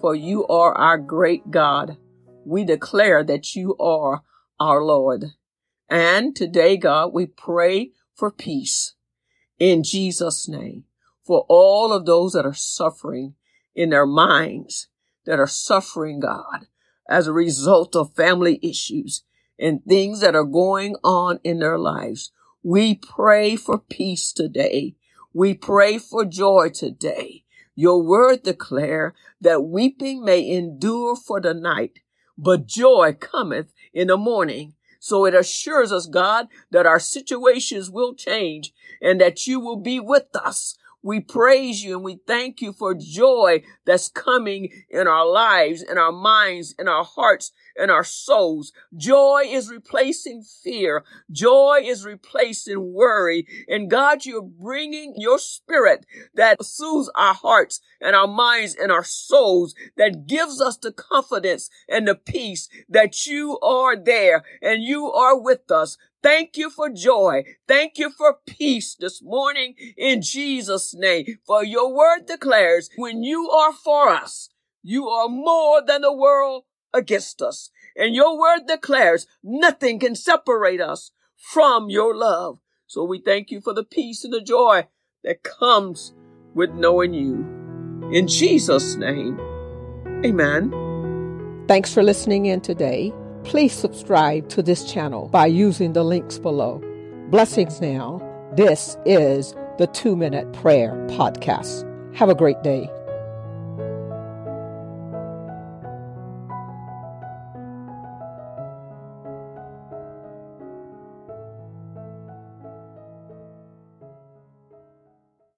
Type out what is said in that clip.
for you are our great God. We declare that you are our Lord. And today, God, we pray for peace in Jesus' name for all of those that are suffering in their minds, that are suffering, God, as a result of family issues and things that are going on in their lives. We pray for peace today. We pray for joy today. Your word declare that weeping may endure for the night, but joy cometh in the morning. So it assures us, God, that our situations will change and that you will be with us we praise you and we thank you for joy that's coming in our lives, in our minds, in our hearts, in our souls. Joy is replacing fear. Joy is replacing worry. And God, you're bringing your spirit that soothes our hearts and our minds and our souls, that gives us the confidence and the peace that you are there and you are with us. Thank you for joy. Thank you for peace this morning in Jesus' name. For your word declares when you are for us, you are more than the world against us. And your word declares nothing can separate us from your love. So we thank you for the peace and the joy that comes with knowing you. In Jesus' name, amen. Thanks for listening in today. Please subscribe to this channel by using the links below. Blessings now. This is the Two Minute Prayer Podcast. Have a great day.